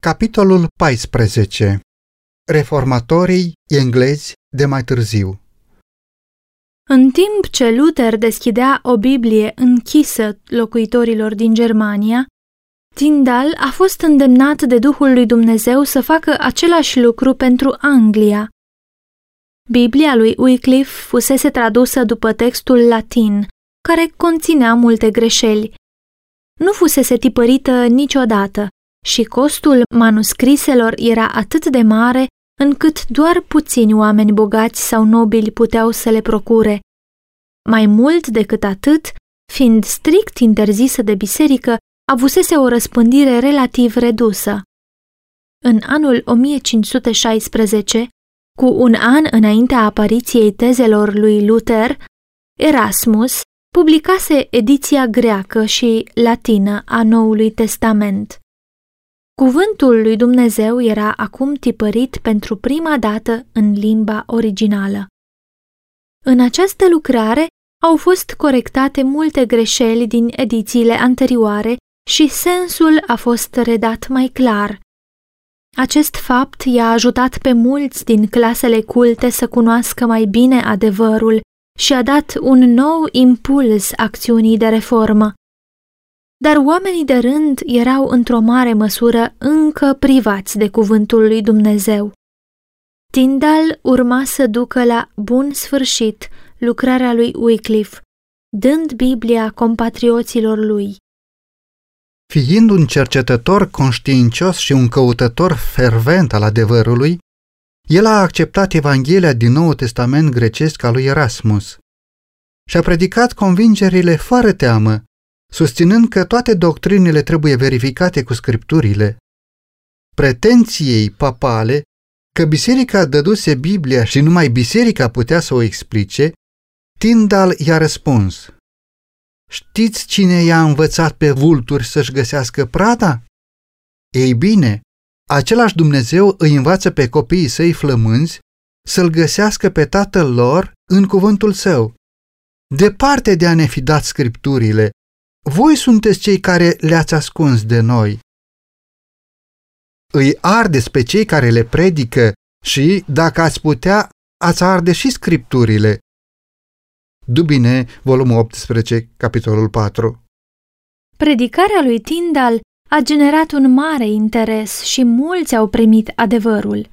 Capitolul 14 Reformatorii englezi de mai târziu În timp ce Luther deschidea o Biblie închisă locuitorilor din Germania, Tyndall a fost îndemnat de Duhul lui Dumnezeu să facă același lucru pentru Anglia. Biblia lui Wycliffe fusese tradusă după textul latin, care conținea multe greșeli. Nu fusese tipărită niciodată și costul manuscriselor era atât de mare încât doar puțini oameni bogați sau nobili puteau să le procure. Mai mult decât atât, fiind strict interzisă de biserică, avusese o răspândire relativ redusă. În anul 1516, cu un an înaintea apariției tezelor lui Luther, Erasmus publicase ediția greacă și latină a Noului Testament. Cuvântul lui Dumnezeu era acum tipărit pentru prima dată în limba originală. În această lucrare au fost corectate multe greșeli din edițiile anterioare și sensul a fost redat mai clar. Acest fapt i-a ajutat pe mulți din clasele culte să cunoască mai bine adevărul și a dat un nou impuls acțiunii de reformă. Dar oamenii de rând erau într-o mare măsură încă privați de cuvântul lui Dumnezeu. Tyndall urma să ducă la bun sfârșit lucrarea lui Wycliffe, dând Biblia compatrioților lui. Fiind un cercetător conștiincios și un căutător fervent al adevărului, el a acceptat Evanghelia din Noul Testament grecesc al lui Erasmus și a predicat convingerile fără teamă, susținând că toate doctrinele trebuie verificate cu scripturile. Pretenției papale că biserica dăduse Biblia și numai biserica putea să o explice, Tyndall i-a răspuns. Știți cine i-a învățat pe vulturi să-și găsească prada? Ei bine, același Dumnezeu îi învață pe copiii săi flămânzi să-L găsească pe Tatăl lor în cuvântul Său. Departe de a ne fi dat scripturile, voi sunteți cei care le-ați ascuns de noi. Îi ardeți pe cei care le predică și, dacă ați putea, ați arde și scripturile. Dubine, volumul 18, capitolul 4 Predicarea lui Tyndall a generat un mare interes și mulți au primit adevărul.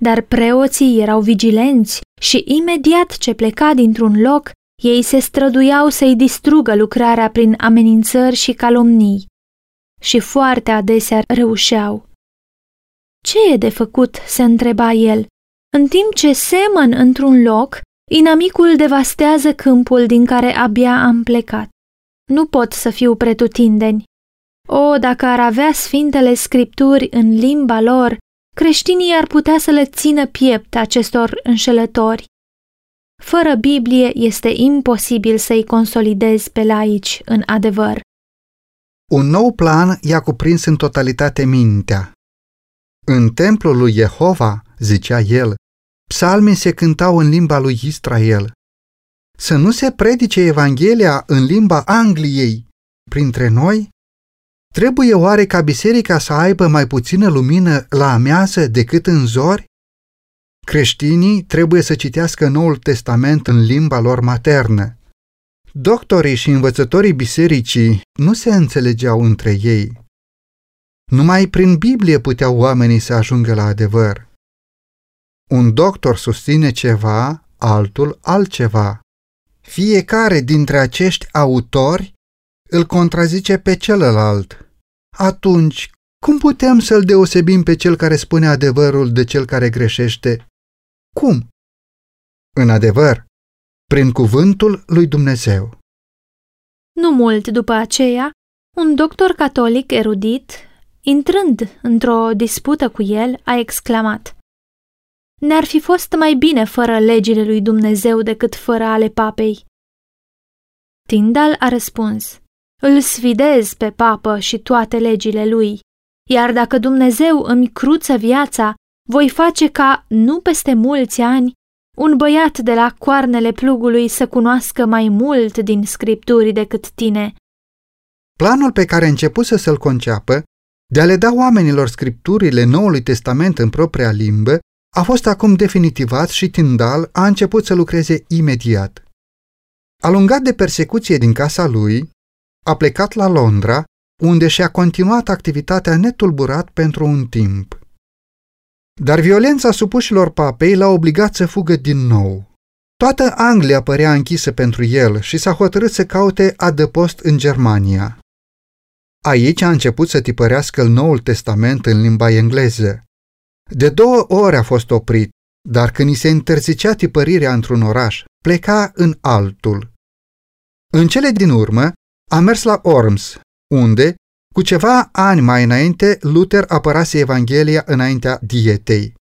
Dar preoții erau vigilenți și imediat ce pleca dintr-un loc, ei se străduiau să-i distrugă lucrarea prin amenințări și calomnii. Și foarte adesea reușeau. Ce e de făcut?" se întreba el. În timp ce semăn într-un loc, inamicul devastează câmpul din care abia am plecat. Nu pot să fiu pretutindeni. O, dacă ar avea Sfintele Scripturi în limba lor, creștinii ar putea să le țină piept acestor înșelători. Fără Biblie este imposibil să-i consolidezi pe laici în adevăr. Un nou plan i-a cuprins în totalitate mintea. În templul lui Jehova, zicea el, psalmii se cântau în limba lui Israel. Să nu se predice Evanghelia în limba Angliei printre noi? Trebuie oare ca biserica să aibă mai puțină lumină la amiază decât în zori? Creștinii trebuie să citească Noul Testament în limba lor maternă. Doctorii și învățătorii bisericii nu se înțelegeau între ei. Numai prin Biblie puteau oamenii să ajungă la adevăr. Un doctor susține ceva, altul altceva. Fiecare dintre acești autori îl contrazice pe celălalt. Atunci, cum putem să-l deosebim pe cel care spune adevărul de cel care greșește? Cum? În adevăr, prin cuvântul lui Dumnezeu. Nu mult după aceea, un doctor catolic erudit, intrând într-o dispută cu el, a exclamat Ne-ar fi fost mai bine fără legile lui Dumnezeu decât fără ale papei. Tyndall a răspuns Îl sfidez pe papă și toate legile lui, iar dacă Dumnezeu îmi cruță viața, voi face ca, nu peste mulți ani, un băiat de la coarnele plugului să cunoască mai mult din scripturi decât tine. Planul pe care începuse să-l conceapă de a le da oamenilor scripturile Noului Testament în propria limbă, a fost acum definitivat și Tyndall a început să lucreze imediat. Alungat de persecuție din casa lui, a plecat la Londra, unde și-a continuat activitatea netulburat pentru un timp. Dar violența supușilor papei l-a obligat să fugă din nou. Toată Anglia părea închisă pentru el și s-a hotărât să caute adăpost în Germania. Aici a început să tipărească Noul Testament în limba engleză. De două ori a fost oprit, dar când i se interzicea tipărirea într-un oraș, pleca în altul. În cele din urmă, a mers la Orms, unde, cu ceva ani mai înainte, Luther apărase Evanghelia înaintea dietei.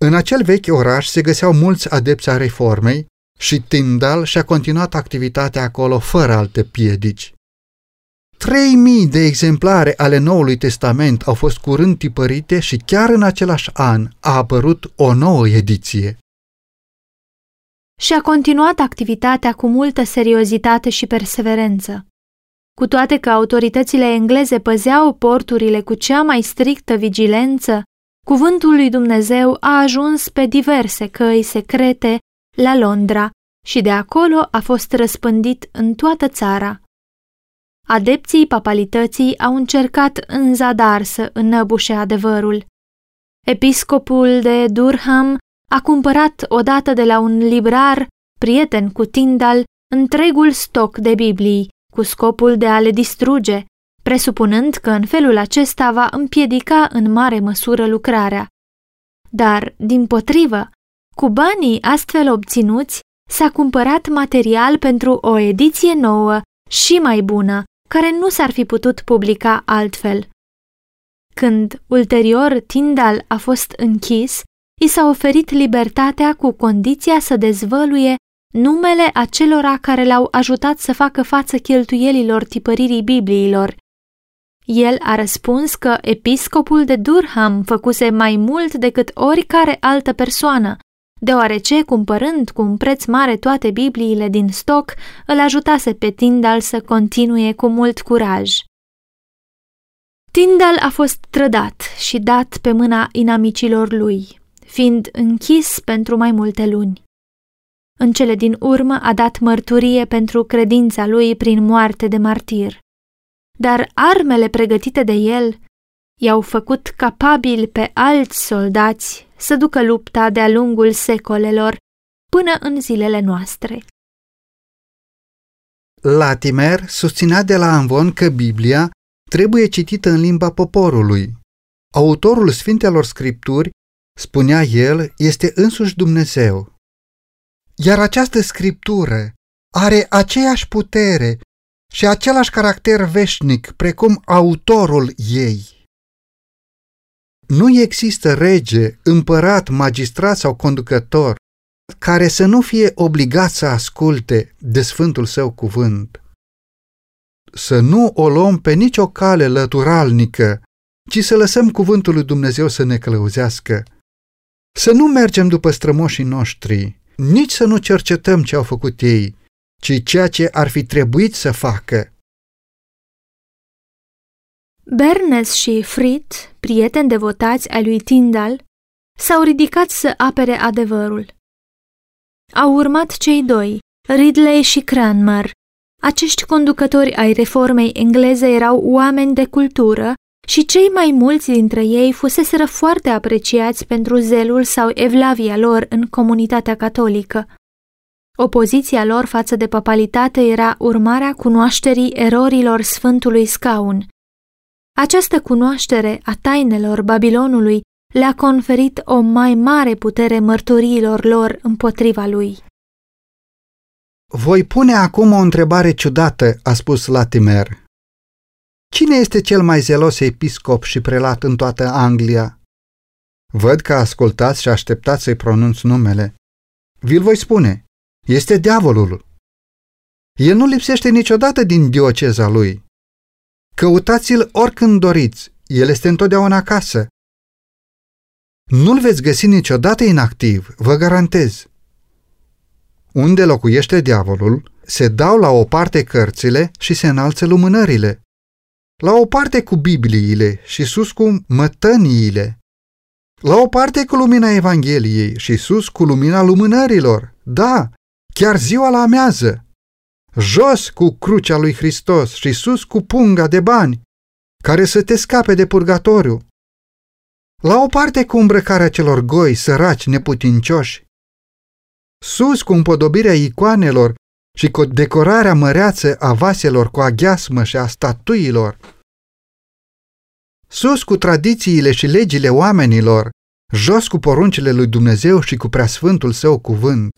În acel vechi oraș se găseau mulți adepți a reformei și Tyndall și-a continuat activitatea acolo fără alte piedici. 3000 de exemplare ale Noului Testament au fost curând tipărite și chiar în același an a apărut o nouă ediție. Și a continuat activitatea cu multă seriozitate și perseverență. Cu toate că autoritățile engleze păzeau porturile cu cea mai strictă vigilență, cuvântul lui Dumnezeu a ajuns pe diverse căi secrete la Londra și de acolo a fost răspândit în toată țara. Adepții papalității au încercat în zadar să înnăbușe adevărul. Episcopul de Durham a cumpărat odată de la un librar, prieten cu Tyndall, întregul stoc de Biblii, cu scopul de a le distruge, presupunând că în felul acesta va împiedica în mare măsură lucrarea. Dar, din potrivă, cu banii astfel obținuți, s-a cumpărat material pentru o ediție nouă și mai bună, care nu s-ar fi putut publica altfel. Când, ulterior, Tyndall a fost închis, i s-a oferit libertatea cu condiția să dezvăluie numele acelora care l-au ajutat să facă față cheltuielilor tipăririi Bibliilor. El a răspuns că episcopul de Durham făcuse mai mult decât oricare altă persoană, deoarece, cumpărând cu un preț mare toate Bibliile din stoc, îl ajutase pe Tyndall să continue cu mult curaj. Tyndall a fost trădat și dat pe mâna inamicilor lui, fiind închis pentru mai multe luni. În cele din urmă a dat mărturie pentru credința lui prin moarte de martir. Dar armele pregătite de el i-au făcut capabil pe alți soldați să ducă lupta de-a lungul secolelor până în zilele noastre. Latimer susținea de la Anvon că Biblia trebuie citită în limba poporului. Autorul Sfintelor Scripturi, spunea el, este însuși Dumnezeu. Iar această scriptură are aceeași putere și același caracter veșnic precum autorul ei. Nu există rege, împărat, magistrat sau conducător care să nu fie obligat să asculte de Sfântul Său cuvânt. Să nu o luăm pe nicio cale lăturalnică, ci să lăsăm cuvântul lui Dumnezeu să ne călăuzească. Să nu mergem după strămoșii noștri, nici să nu cercetăm ce au făcut ei, ci ceea ce ar fi trebuit să facă. Bernes și Frit, prieteni devotați ai lui Tyndall, s-au ridicat să apere adevărul. Au urmat cei doi, Ridley și Cranmer. Acești conducători ai reformei engleze erau oameni de cultură și cei mai mulți dintre ei fuseseră foarte apreciați pentru zelul sau evlavia lor în comunitatea catolică. Opoziția lor față de papalitate era urmarea cunoașterii erorilor Sfântului Scaun. Această cunoaștere a tainelor Babilonului le-a conferit o mai mare putere mărturiilor lor împotriva lui. Voi pune acum o întrebare ciudată, a spus Latimer. Cine este cel mai zelos episcop și prelat în toată Anglia? Văd că ascultați și așteptați să-i pronunț numele. Vi-l voi spune. Este diavolul. El nu lipsește niciodată din dioceza lui. Căutați-l oricând doriți, el este întotdeauna acasă. Nu-l veți găsi niciodată inactiv, vă garantez. Unde locuiește diavolul, se dau la o parte cărțile și se înalță lumânările. La o parte cu Bibliile și sus cu mătăniile, la o parte cu lumina Evangheliei și sus cu lumina lumânărilor, da, chiar ziua la amează, jos cu crucea lui Hristos și sus cu punga de bani, care să te scape de purgatoriu, la o parte cu îmbrăcarea celor goi, săraci, neputincioși, sus cu împodobirea icoanelor și cu decorarea măreață a vaselor cu aghiasmă și a statuilor, sus cu tradițiile și legile oamenilor, jos cu poruncile lui Dumnezeu și cu preasfântul său cuvânt.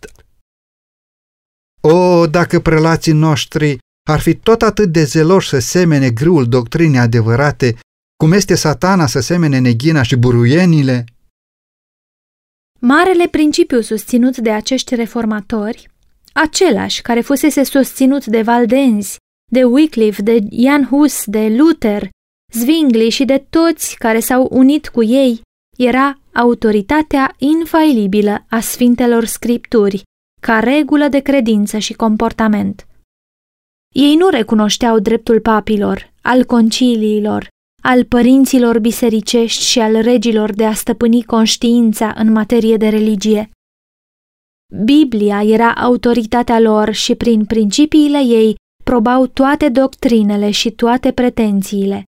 O, dacă prelații noștri ar fi tot atât de zeloși să semene grâul doctrinii adevărate, cum este satana să semene neghina și buruienile? Marele principiu susținut de acești reformatori, același care fusese susținut de Valdenzi, de Wycliffe, de Jan Hus, de Luther, Zwingli și de toți care s-au unit cu ei, era autoritatea infailibilă a Sfintelor Scripturi, ca regulă de credință și comportament. Ei nu recunoșteau dreptul papilor, al conciliilor, al părinților bisericești și al regilor de a stăpâni conștiința în materie de religie. Biblia era autoritatea lor și prin principiile ei probau toate doctrinele și toate pretențiile.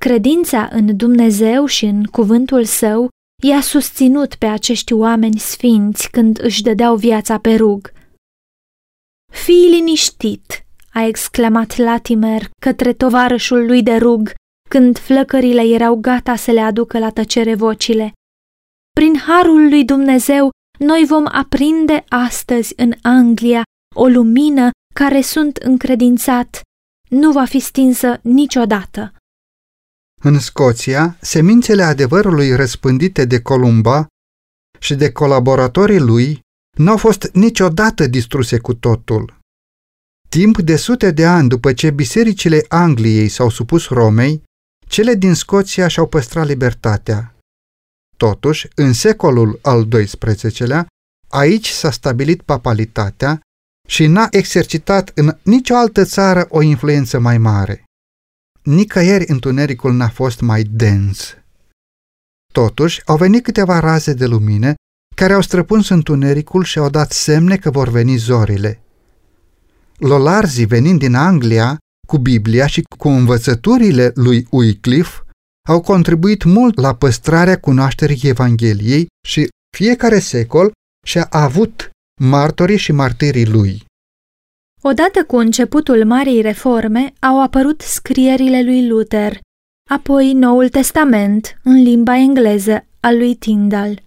Credința în Dumnezeu și în cuvântul său i-a susținut pe acești oameni sfinți când își dădeau viața pe rug. Fii liniștit, a exclamat Latimer către tovarășul lui de rug, când flăcările erau gata să le aducă la tăcere vocile. Prin harul lui Dumnezeu, noi vom aprinde astăzi în Anglia o lumină care sunt încredințat, nu va fi stinsă niciodată. În Scoția, semințele adevărului răspândite de Columba și de colaboratorii lui nu au fost niciodată distruse cu totul. Timp de sute de ani după ce bisericile Angliei s-au supus Romei, cele din Scoția și-au păstrat libertatea. Totuși, în secolul al XII-lea, aici s-a stabilit papalitatea și n-a exercitat în nicio altă țară o influență mai mare. Nicăieri întunericul n-a fost mai dens. Totuși, au venit câteva raze de lumină care au străpuns întunericul și au dat semne că vor veni zorile. Lolarzii venind din Anglia cu Biblia și cu învățăturile lui Wycliffe au contribuit mult la păstrarea cunoașterii Evangheliei și fiecare secol și-a avut martorii și martirii lui. Odată cu începutul Marii Reforme au apărut scrierile lui Luther, apoi Noul Testament în limba engleză al lui Tyndall.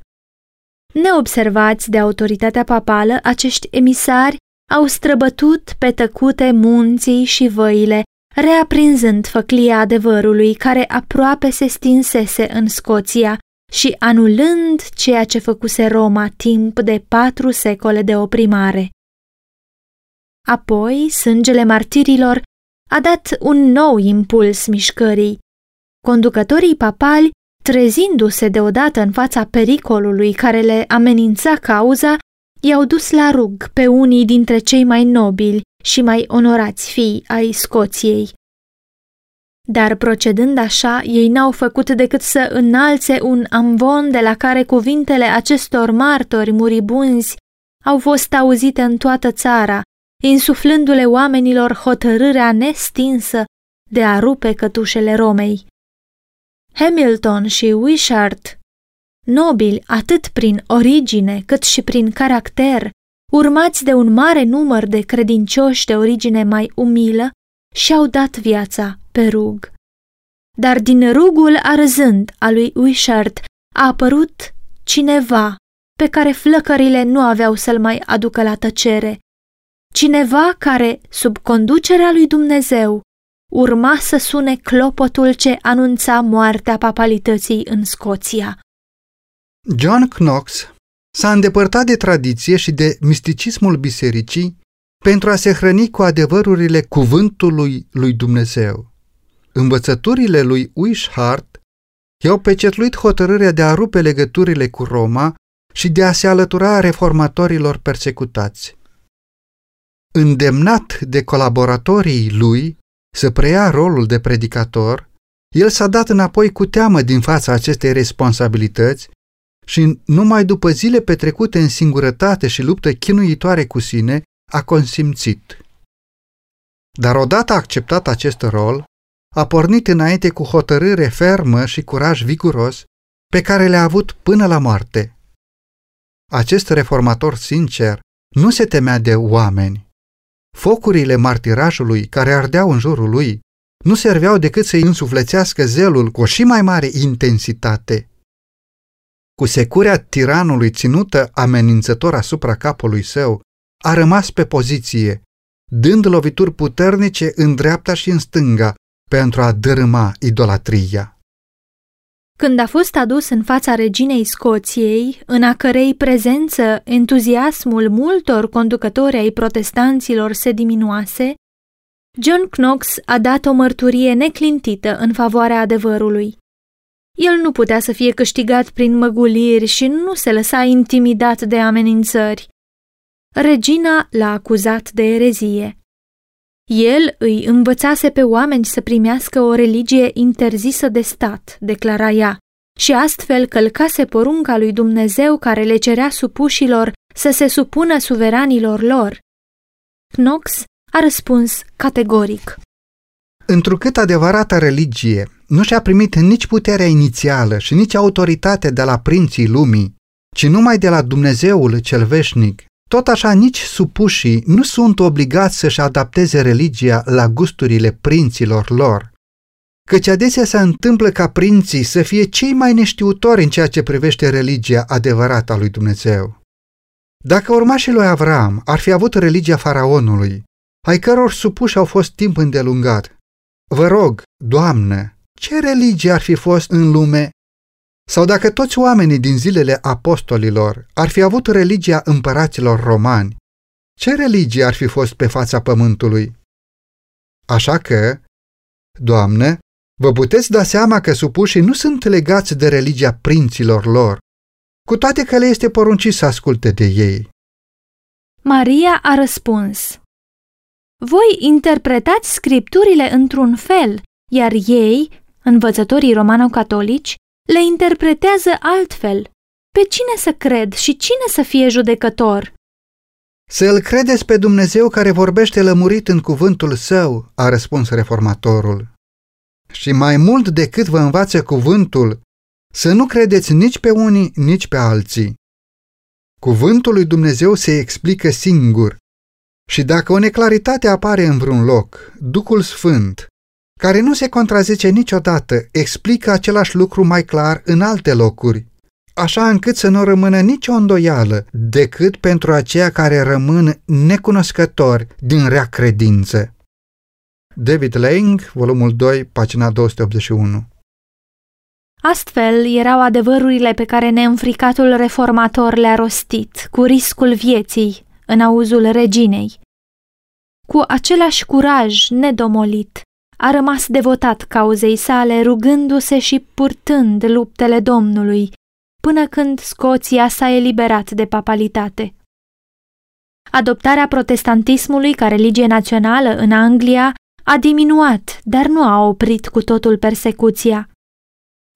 Neobservați de autoritatea papală, acești emisari au străbătut pe tăcute munții și văile, reaprinzând făclia adevărului care aproape se stinsese în Scoția și anulând ceea ce făcuse Roma timp de patru secole de oprimare. Apoi, sângele martirilor a dat un nou impuls mișcării. Conducătorii papali, trezindu-se deodată în fața pericolului care le amenința cauza, i-au dus la rug pe unii dintre cei mai nobili și mai onorați fii ai Scoției. Dar procedând așa, ei n-au făcut decât să înalțe un amvon de la care cuvintele acestor martori muribunzi au fost auzite în toată țara, insuflându-le oamenilor hotărârea nestinsă de a rupe cătușele Romei. Hamilton și Wishart nobili atât prin origine cât și prin caracter, urmați de un mare număr de credincioși de origine mai umilă, și-au dat viața pe rug. Dar din rugul arzând a lui Wishart a apărut cineva pe care flăcările nu aveau să-l mai aducă la tăcere, cineva care, sub conducerea lui Dumnezeu, urma să sune clopotul ce anunța moartea papalității în Scoția. John Knox s-a îndepărtat de tradiție și de misticismul bisericii pentru a se hrăni cu adevărurile cuvântului lui Dumnezeu. Învățăturile lui Wishart i-au pecetluit hotărârea de a rupe legăturile cu Roma și de a se alătura reformatorilor persecutați. Îndemnat de colaboratorii lui, să preia rolul de predicator, el s-a dat înapoi cu teamă din fața acestei responsabilități și numai după zile petrecute în singurătate și luptă chinuitoare cu sine, a consimțit. Dar odată acceptat acest rol, a pornit înainte cu hotărâre fermă și curaj viguros pe care le-a avut până la moarte. Acest reformator sincer nu se temea de oameni. Focurile martirajului care ardeau în jurul lui nu serveau decât să-i însuflețească zelul cu o și mai mare intensitate. Cu securea tiranului ținută amenințător asupra capului său, a rămas pe poziție, dând lovituri puternice în dreapta și în stânga pentru a dărâma idolatria. Când a fost adus în fața reginei Scoției, în a cărei prezență entuziasmul multor conducători ai protestanților se diminuase, John Knox a dat o mărturie neclintită în favoarea adevărului. El nu putea să fie câștigat prin măguliri și nu se lăsa intimidat de amenințări. Regina l-a acuzat de erezie. El îi învățase pe oameni să primească o religie interzisă de stat, declara ea, și astfel călcase porunca lui Dumnezeu care le cerea supușilor să se supună suveranilor lor. Knox a răspuns categoric. Întrucât adevărata religie nu și-a primit nici puterea inițială și nici autoritate de la prinții lumii, ci numai de la Dumnezeul cel veșnic, tot așa nici supușii nu sunt obligați să-și adapteze religia la gusturile prinților lor. Căci adesea se întâmplă ca prinții să fie cei mai neștiutori în ceea ce privește religia adevărată a lui Dumnezeu. Dacă urmașii lui Avram ar fi avut religia faraonului, ai căror supuși au fost timp îndelungat, vă rog, Doamnă, ce religie ar fi fost în lume sau dacă toți oamenii din zilele apostolilor ar fi avut religia împăraților romani, ce religie ar fi fost pe fața pământului? Așa că, Doamne, vă puteți da seama că supușii nu sunt legați de religia prinților lor, cu toate că le este poruncit să asculte de ei. Maria a răspuns, Voi interpretați scripturile într-un fel, iar ei, învățătorii romano-catolici, le interpretează altfel. Pe cine să cred și cine să fie judecător? Să îl credeți pe Dumnezeu care vorbește lămurit în cuvântul său, a răspuns reformatorul. Și mai mult decât vă învață cuvântul, să nu credeți nici pe unii, nici pe alții. Cuvântul lui Dumnezeu se explică singur și dacă o neclaritate apare în vreun loc, Duhul Sfânt, care nu se contrazice niciodată, explică același lucru mai clar în alte locuri, așa încât să nu rămână nicio îndoială decât pentru aceia care rămân necunoscători din rea credință. David Lang, volumul 2, pagina 281 Astfel erau adevărurile pe care neînfricatul reformator le-a rostit, cu riscul vieții, în auzul reginei. Cu același curaj nedomolit, a rămas devotat cauzei sale, rugându-se și purtând luptele Domnului, până când Scoția s-a eliberat de papalitate. Adoptarea protestantismului ca religie națională în Anglia a diminuat, dar nu a oprit cu totul persecuția.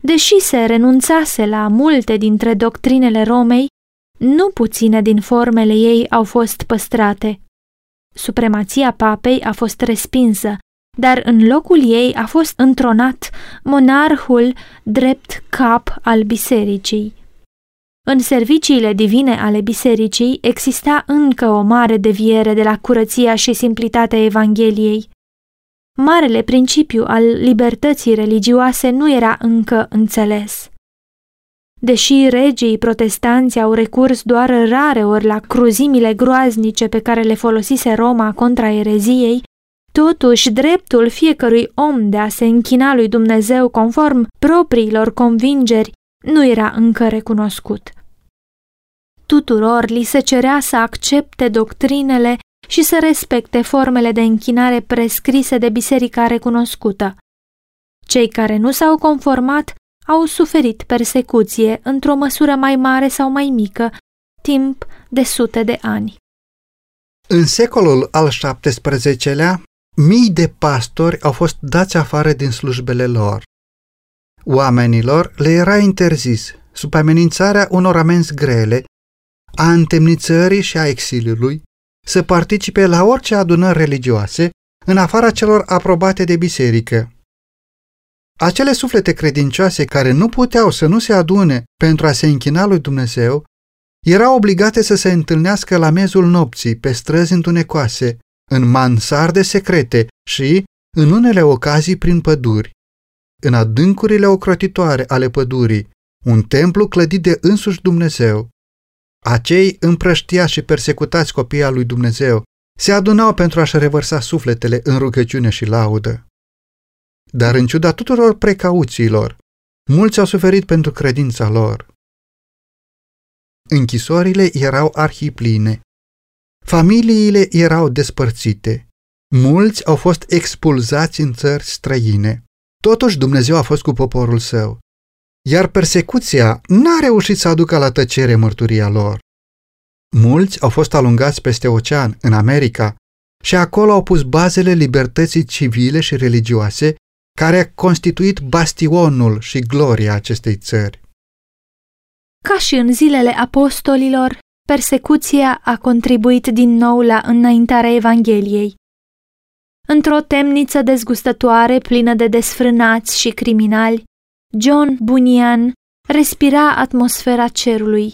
Deși se renunțase la multe dintre doctrinele Romei, nu puține din formele ei au fost păstrate. Supremația papei a fost respinsă, dar în locul ei a fost întronat monarhul drept cap al bisericii. În serviciile divine ale bisericii exista încă o mare deviere de la curăția și simplitatea Evangheliei. Marele principiu al libertății religioase nu era încă înțeles. Deși regii protestanți au recurs doar rare ori la cruzimile groaznice pe care le folosise Roma contra ereziei, Totuși, dreptul fiecărui om de a se închina lui Dumnezeu conform propriilor convingeri nu era încă recunoscut. Tuturor li se cerea să accepte doctrinele și să respecte formele de închinare prescrise de biserica recunoscută. Cei care nu s-au conformat au suferit persecuție într-o măsură mai mare sau mai mică, timp de sute de ani. În secolul al XVII-lea, mii de pastori au fost dați afară din slujbele lor. Oamenilor le era interzis, sub amenințarea unor amenzi grele, a întemnițării și a exiliului, să participe la orice adunări religioase, în afara celor aprobate de biserică. Acele suflete credincioase care nu puteau să nu se adune pentru a se închina lui Dumnezeu, erau obligate să se întâlnească la mezul nopții, pe străzi întunecoase, în mansarde secrete și, în unele ocazii, prin păduri. În adâncurile ocrotitoare ale pădurii, un templu clădit de însuși Dumnezeu. Acei împrăștiați și persecutați copii al lui Dumnezeu se adunau pentru a-și revărsa sufletele în rugăciune și laudă. Dar în ciuda tuturor precauțiilor, mulți au suferit pentru credința lor. Închisorile erau arhipline, familiile erau despărțite, mulți au fost expulzați în țări străine. Totuși Dumnezeu a fost cu poporul său, iar persecuția n-a reușit să aducă la tăcere mărturia lor. Mulți au fost alungați peste ocean, în America, și acolo au pus bazele libertății civile și religioase, care a constituit bastionul și gloria acestei țări. Ca și în zilele apostolilor, persecuția a contribuit din nou la înaintarea Evangheliei. Într-o temniță dezgustătoare plină de desfrânați și criminali, John Bunyan respira atmosfera cerului.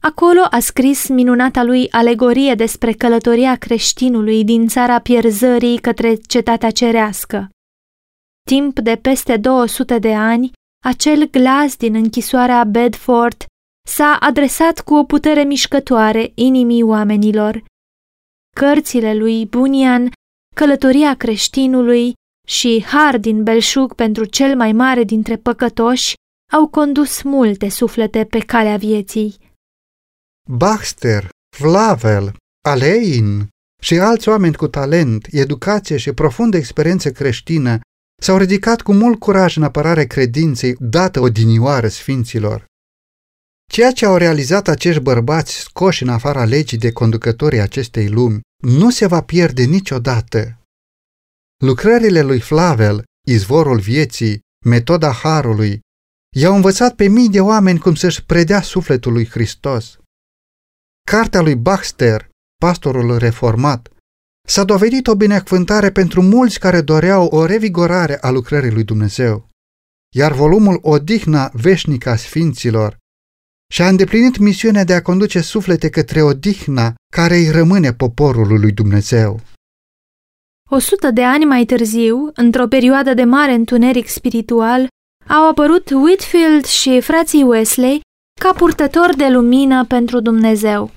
Acolo a scris minunata lui alegorie despre călătoria creștinului din țara pierzării către cetatea cerească. Timp de peste 200 de ani, acel glas din închisoarea Bedford s-a adresat cu o putere mișcătoare inimii oamenilor. Cărțile lui Bunyan, Călătoria creștinului și Har din belșug pentru cel mai mare dintre păcătoși au condus multe suflete pe calea vieții. Baxter, Flavel, Alein și alți oameni cu talent, educație și profundă experiență creștină s-au ridicat cu mult curaj în apărare credinței dată odinioară sfinților. Ceea ce au realizat acești bărbați scoși în afara legii de conducătorii acestei lumi nu se va pierde niciodată. Lucrările lui Flavel, izvorul vieții, metoda harului, i-au învățat pe mii de oameni cum să-și predea sufletul lui Hristos. Cartea lui Baxter, pastorul reformat, s-a dovedit o binecuvântare pentru mulți care doreau o revigorare a lucrării lui Dumnezeu. Iar volumul Odihna veșnică a Sfinților și-a îndeplinit misiunea de a conduce suflete către odihna care îi rămâne poporului lui Dumnezeu. O sută de ani mai târziu, într-o perioadă de mare întuneric spiritual, au apărut Whitfield și frații Wesley ca purtători de lumină pentru Dumnezeu.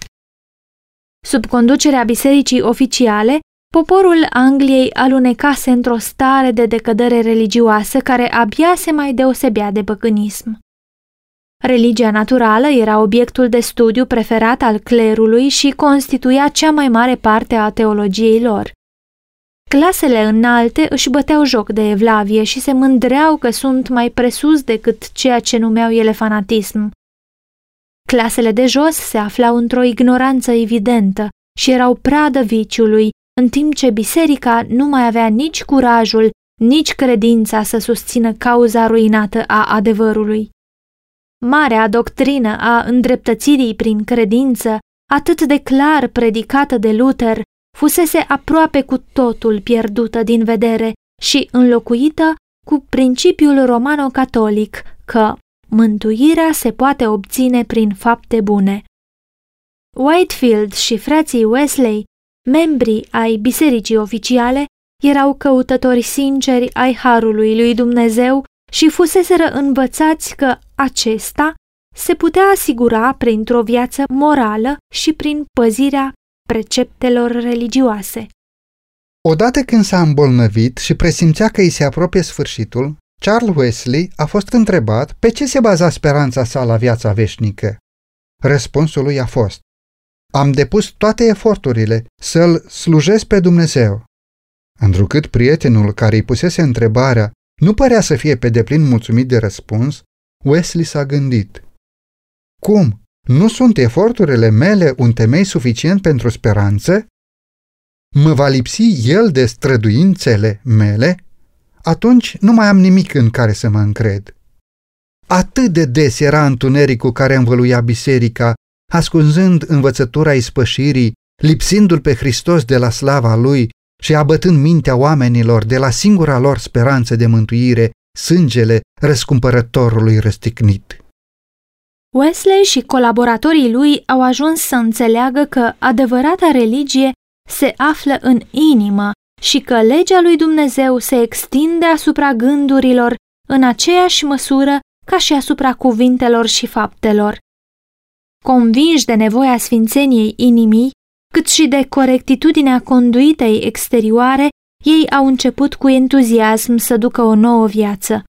Sub conducerea bisericii oficiale, poporul Angliei alunecase într-o stare de decădere religioasă care abia se mai deosebea de băcânism. Religia naturală era obiectul de studiu preferat al clerului și constituia cea mai mare parte a teologiei lor. Clasele înalte își băteau joc de evlavie și se mândreau că sunt mai presus decât ceea ce numeau ele fanatism. Clasele de jos se aflau într-o ignoranță evidentă și erau pradă viciului, în timp ce biserica nu mai avea nici curajul, nici credința să susțină cauza ruinată a adevărului. Marea doctrină a îndreptățirii prin credință, atât de clar predicată de Luther, fusese aproape cu totul pierdută din vedere și înlocuită cu principiul romano-catolic că mântuirea se poate obține prin fapte bune. Whitefield și frații Wesley, membrii ai bisericii oficiale, erau căutători sinceri ai harului lui Dumnezeu și fuseseră învățați că acesta se putea asigura printr-o viață morală și prin păzirea preceptelor religioase. Odată când s-a îmbolnăvit și presimțea că îi se apropie sfârșitul, Charles Wesley a fost întrebat pe ce se baza speranța sa la viața veșnică. Răspunsul lui a fost, am depus toate eforturile să-L slujesc pe Dumnezeu. Întrucât prietenul care îi pusese întrebarea nu părea să fie pe deplin mulțumit de răspuns, Wesley s-a gândit. Cum? Nu sunt eforturile mele un temei suficient pentru speranță? mă va lipsi el de străduințele mele, atunci nu mai am nimic în care să mă încred. Atât de des era întunericul care învăluia biserica, ascunzând învățătura ispășirii, lipsindu-l pe Hristos de la slava lui și abătând mintea oamenilor de la singura lor speranță de mântuire, sângele răscumpărătorului răstignit. Wesley și colaboratorii lui au ajuns să înțeleagă că adevărata religie se află în inimă și că legea lui Dumnezeu se extinde asupra gândurilor în aceeași măsură ca și asupra cuvintelor și faptelor. Convinși de nevoia sfințeniei inimii, cât și de corectitudinea conduitei exterioare, ei au început cu entuziasm să ducă o nouă viață.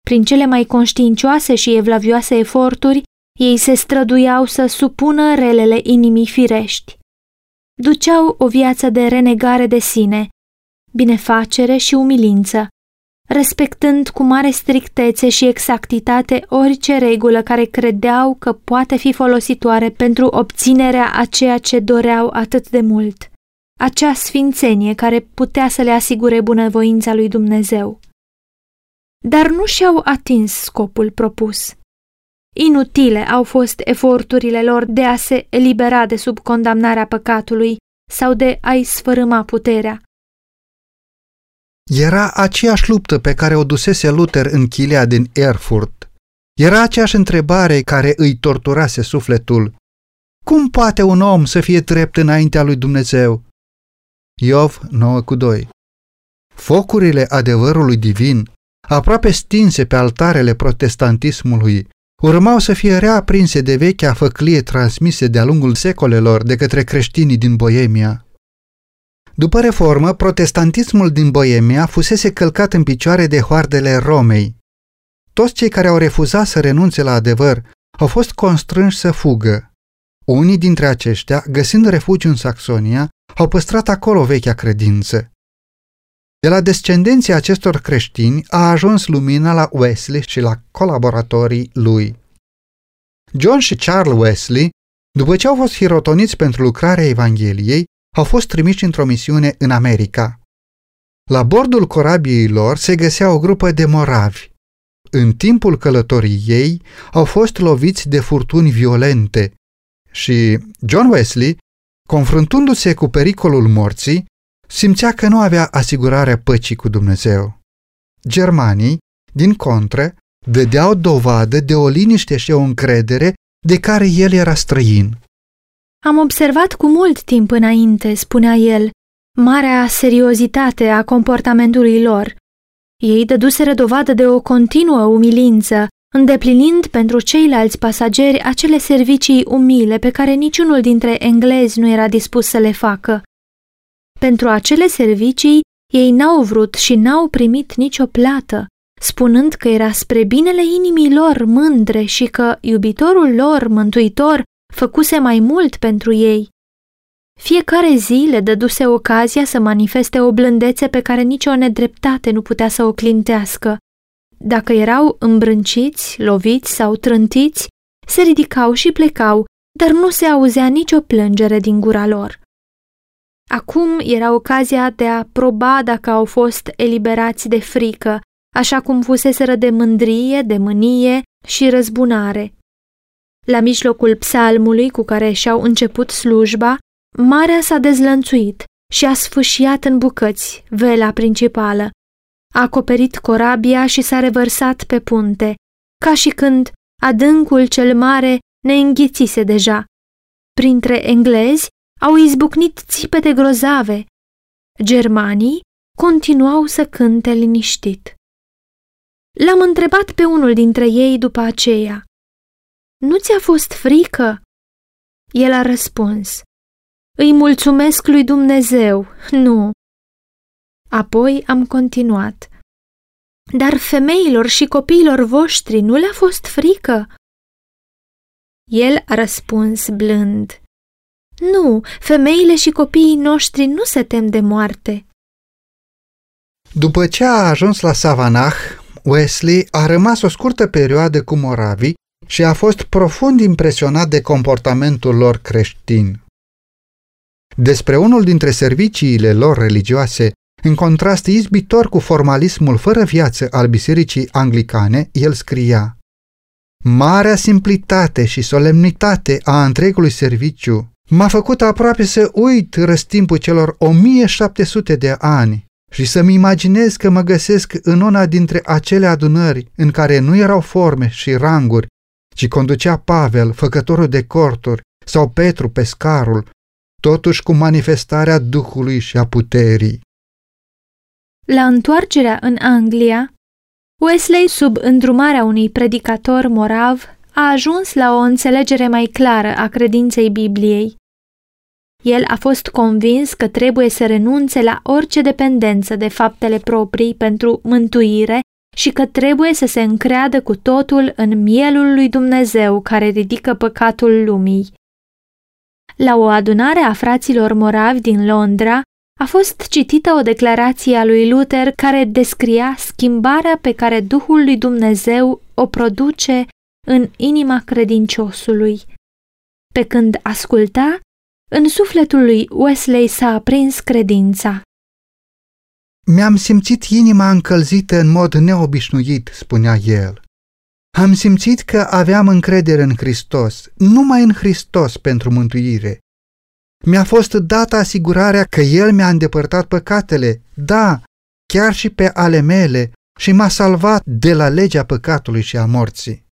Prin cele mai conștiincioase și evlavioase eforturi, ei se străduiau să supună relele inimii firești. Duceau o viață de renegare de sine, binefacere și umilință, respectând cu mare strictețe și exactitate orice regulă care credeau că poate fi folositoare pentru obținerea a ceea ce doreau atât de mult, acea sfințenie care putea să le asigure bunăvoința lui Dumnezeu. Dar nu și-au atins scopul propus. Inutile au fost eforturile lor de a se elibera de sub condamnarea păcatului sau de a-i sfărâma puterea, era aceeași luptă pe care o dusese Luther în chilea din Erfurt. Era aceeași întrebare care îi torturase sufletul. Cum poate un om să fie drept înaintea lui Dumnezeu? Iov 9 cu 2 Focurile adevărului divin, aproape stinse pe altarele protestantismului, urmau să fie reaprinse de vechea făclie transmise de-a lungul secolelor de către creștinii din Boemia. După reformă, protestantismul din Boemia fusese călcat în picioare de hoardele Romei. Toți cei care au refuzat să renunțe la adevăr au fost constrânși să fugă. Unii dintre aceștia, găsind refugiu în Saxonia, au păstrat acolo vechea credință. De la descendenții acestor creștini a ajuns lumina la Wesley și la colaboratorii lui. John și Charles Wesley, după ce au fost hirotoniți pentru lucrarea Evangheliei, au fost trimiși într-o misiune în America. La bordul corabiei lor se găsea o grupă de moravi. În timpul călătoriei ei au fost loviți de furtuni violente și John Wesley, confruntându-se cu pericolul morții, simțea că nu avea asigurarea păcii cu Dumnezeu. Germanii, din contră, vedeau dovadă de o liniște și o încredere de care el era străin. Am observat cu mult timp înainte, spunea el, marea seriozitate a comportamentului lor. Ei dăduseră dovadă de o continuă umilință, îndeplinind pentru ceilalți pasageri acele servicii umile pe care niciunul dintre englezi nu era dispus să le facă. Pentru acele servicii, ei n-au vrut și n-au primit nicio plată, spunând că era spre binele inimii lor mândre și că iubitorul lor, mântuitor, făcuse mai mult pentru ei. Fiecare zi le dăduse ocazia să manifeste o blândețe pe care nicio nedreptate nu putea să o clintească. Dacă erau îmbrânciți, loviți sau trântiți, se ridicau și plecau, dar nu se auzea nicio plângere din gura lor. Acum era ocazia de a proba dacă au fost eliberați de frică, așa cum fuseseră de mândrie, de mânie și răzbunare. La mijlocul psalmului cu care și-au început slujba, marea s-a dezlănțuit și a sfâșiat în bucăți vela principală. A acoperit corabia și s-a revărsat pe punte, ca și când adâncul cel mare ne înghițise deja. Printre englezi au izbucnit țipete grozave. Germanii continuau să cânte liniștit. L-am întrebat pe unul dintre ei după aceea. Nu ți-a fost frică? El a răspuns, Îi mulțumesc lui Dumnezeu, nu. Apoi am continuat, Dar femeilor și copiilor voștri nu le-a fost frică? El a răspuns blând, Nu, femeile și copiii noștri nu se tem de moarte. După ce a ajuns la Savanah, Wesley a rămas o scurtă perioadă cu moravii și a fost profund impresionat de comportamentul lor creștin. Despre unul dintre serviciile lor religioase, în contrast izbitor cu formalismul fără viață al bisericii anglicane, el scria Marea simplitate și solemnitate a întregului serviciu m-a făcut aproape să uit răstimpul celor 1700 de ani și să-mi imaginez că mă găsesc în una dintre acele adunări în care nu erau forme și ranguri, ci conducea Pavel, făcătorul de corturi, sau Petru, pescarul, totuși cu manifestarea Duhului și a puterii. La întoarcerea în Anglia, Wesley, sub îndrumarea unui predicator morav, a ajuns la o înțelegere mai clară a credinței Bibliei. El a fost convins că trebuie să renunțe la orice dependență de faptele proprii pentru mântuire și că trebuie să se încreadă cu totul în mielul lui Dumnezeu care ridică păcatul lumii. La o adunare a fraților moravi din Londra, a fost citită o declarație a lui Luther care descria schimbarea pe care Duhul lui Dumnezeu o produce în inima credinciosului. Pe când asculta, în sufletul lui Wesley s-a aprins credința. Mi-am simțit inima încălzită în mod neobișnuit, spunea el. Am simțit că aveam încredere în Hristos, numai în Hristos pentru mântuire. Mi-a fost dată asigurarea că El mi-a îndepărtat păcatele, da, chiar și pe ale mele, și m-a salvat de la legea păcatului și a morții.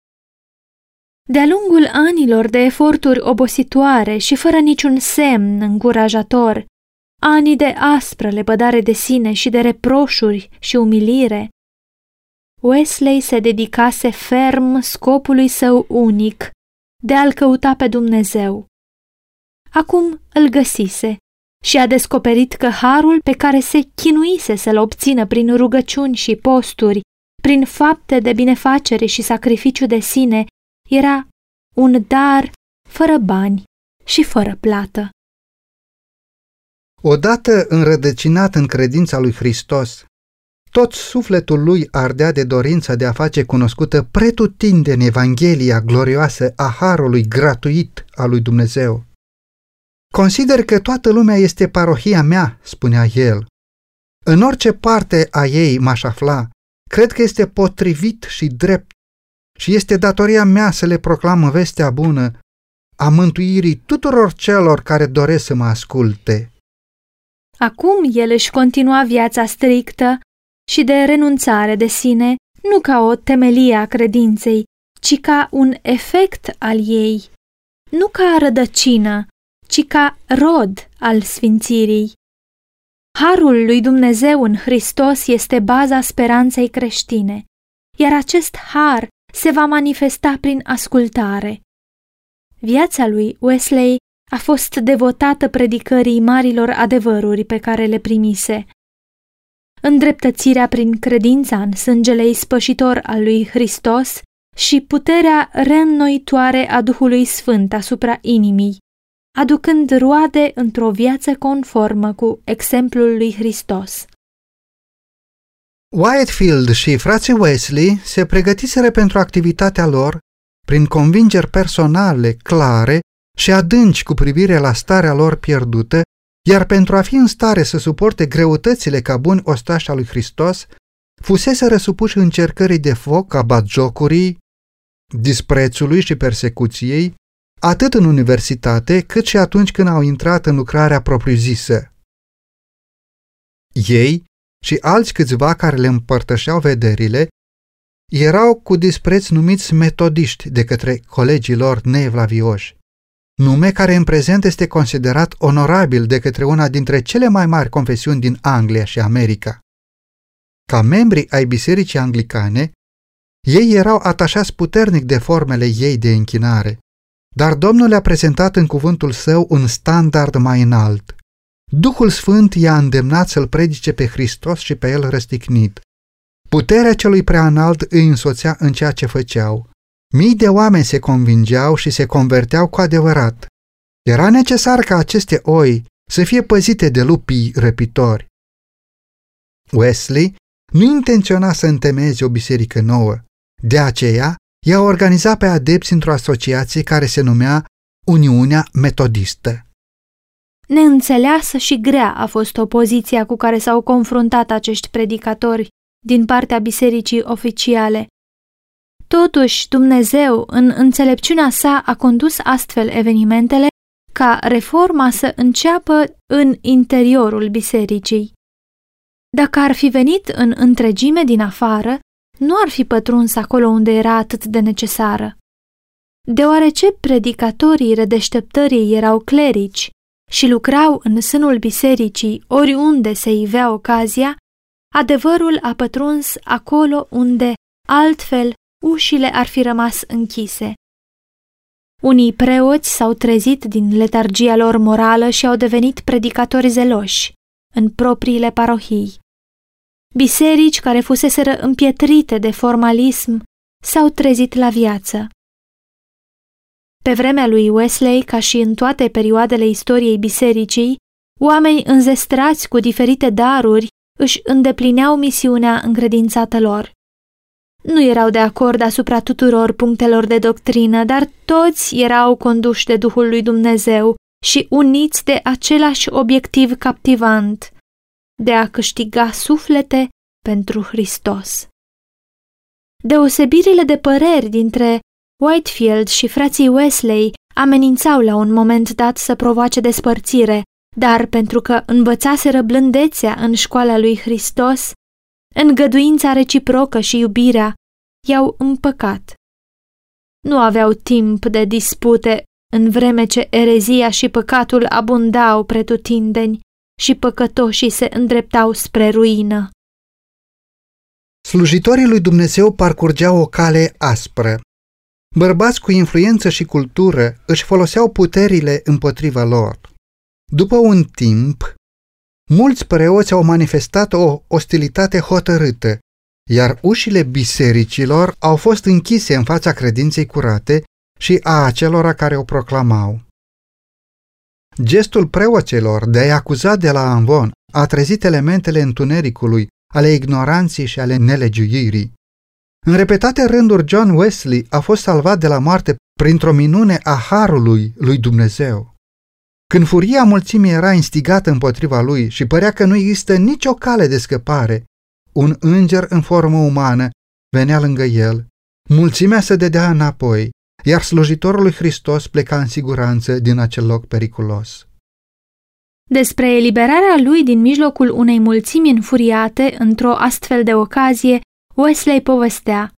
De-a lungul anilor de eforturi obositoare și fără niciun semn încurajator, ani de aspră lepădare de sine și de reproșuri și umilire, Wesley se dedicase ferm scopului său unic de a-L căuta pe Dumnezeu. Acum îl găsise și a descoperit că harul pe care se chinuise să-l obțină prin rugăciuni și posturi, prin fapte de binefacere și sacrificiu de sine, era un dar fără bani și fără plată. Odată înrădăcinat în credința lui Hristos, tot sufletul lui ardea de dorința de a face cunoscută pretutindeni Evanghelia glorioasă a harului gratuit al lui Dumnezeu. Consider că toată lumea este parohia mea, spunea el. În orice parte a ei m-aș afla, cred că este potrivit și drept și este datoria mea să le proclamă vestea bună a mântuirii tuturor celor care doresc să mă asculte. Acum el își continua viața strictă și de renunțare de sine, nu ca o temelie a credinței, ci ca un efect al ei, nu ca rădăcină, ci ca rod al sfințirii. Harul lui Dumnezeu în Hristos este baza speranței creștine, iar acest har se va manifesta prin ascultare. Viața lui Wesley a fost devotată predicării marilor adevăruri pe care le primise. Îndreptățirea prin credința în sângele ispășitor al lui Hristos și puterea reînnoitoare a Duhului Sfânt asupra inimii, aducând roade într-o viață conformă cu exemplul lui Hristos. Whitefield și frații Wesley se pregătiseră pentru activitatea lor prin convingeri personale, clare și adânci cu privire la starea lor pierdută, iar pentru a fi în stare să suporte greutățile ca buni ostași al lui Hristos, fusese răsupuși încercării de foc a batjocurii, disprețului și persecuției, atât în universitate, cât și atunci când au intrat în lucrarea propriu-zisă. Ei și alți câțiva care le împărtășeau vederile erau cu dispreț numiți metodiști de către colegii lor neevlavioși, nume care în prezent este considerat onorabil de către una dintre cele mai mari confesiuni din Anglia și America. Ca membri ai bisericii anglicane, ei erau atașați puternic de formele ei de închinare, dar Domnul le-a prezentat în cuvântul său un standard mai înalt. Duhul Sfânt i-a îndemnat să-L predice pe Hristos și pe El răstignit. Puterea celui prea înalt îi însoțea în ceea ce făceau. Mii de oameni se convingeau și se converteau cu adevărat. Era necesar ca aceste oi să fie păzite de lupii răpitori. Wesley nu intenționa să întemeieze o biserică nouă. De aceea, i-a organizat pe adepți într-o asociație care se numea Uniunea Metodistă. Neînțeleasă și grea a fost opoziția cu care s-au confruntat acești predicatori din partea bisericii oficiale. Totuși, Dumnezeu, în înțelepciunea sa, a condus astfel evenimentele ca reforma să înceapă în interiorul bisericii. Dacă ar fi venit în întregime din afară, nu ar fi pătruns acolo unde era atât de necesară. Deoarece predicatorii redeșteptării erau clerici și lucrau în sânul bisericii oriunde se ivea ocazia, adevărul a pătruns acolo unde, altfel, ușile ar fi rămas închise. Unii preoți s-au trezit din letargia lor morală și au devenit predicatori zeloși în propriile parohii. Biserici care fuseseră împietrite de formalism s-au trezit la viață. Pe vremea lui Wesley, ca și în toate perioadele istoriei bisericii, oameni înzestrați cu diferite daruri își îndeplineau misiunea încredințată lor. Nu erau de acord asupra tuturor punctelor de doctrină, dar toți erau conduși de Duhul lui Dumnezeu și uniți de același obiectiv captivant, de a câștiga suflete pentru Hristos. Deosebirile de păreri dintre Whitefield și frații Wesley amenințau la un moment dat să provoace despărțire, dar pentru că învățaseră blândețea în școala lui Hristos, îngăduința reciprocă și iubirea i-au împăcat. Nu aveau timp de dispute în vreme ce erezia și păcatul abundau pretutindeni și păcătoșii se îndreptau spre ruină. Slujitorii lui Dumnezeu parcurgeau o cale aspră. Bărbați cu influență și cultură își foloseau puterile împotriva lor. După un timp, mulți preoți au manifestat o ostilitate hotărâtă, iar ușile bisericilor au fost închise în fața credinței curate și a acelora care o proclamau. Gestul preoților de a-i acuza de la Anvon a trezit elementele întunericului, ale ignoranței și ale nelegiuirii. În repetate rânduri, John Wesley a fost salvat de la moarte printr-o minune a harului lui Dumnezeu. Când furia mulțimii era instigată împotriva lui și părea că nu există nicio cale de scăpare, un înger în formă umană venea lângă el, mulțimea se dădea înapoi, iar slujitorul lui Hristos pleca în siguranță din acel loc periculos. Despre eliberarea lui din mijlocul unei mulțimi înfuriate într-o astfel de ocazie, Wesley povestea.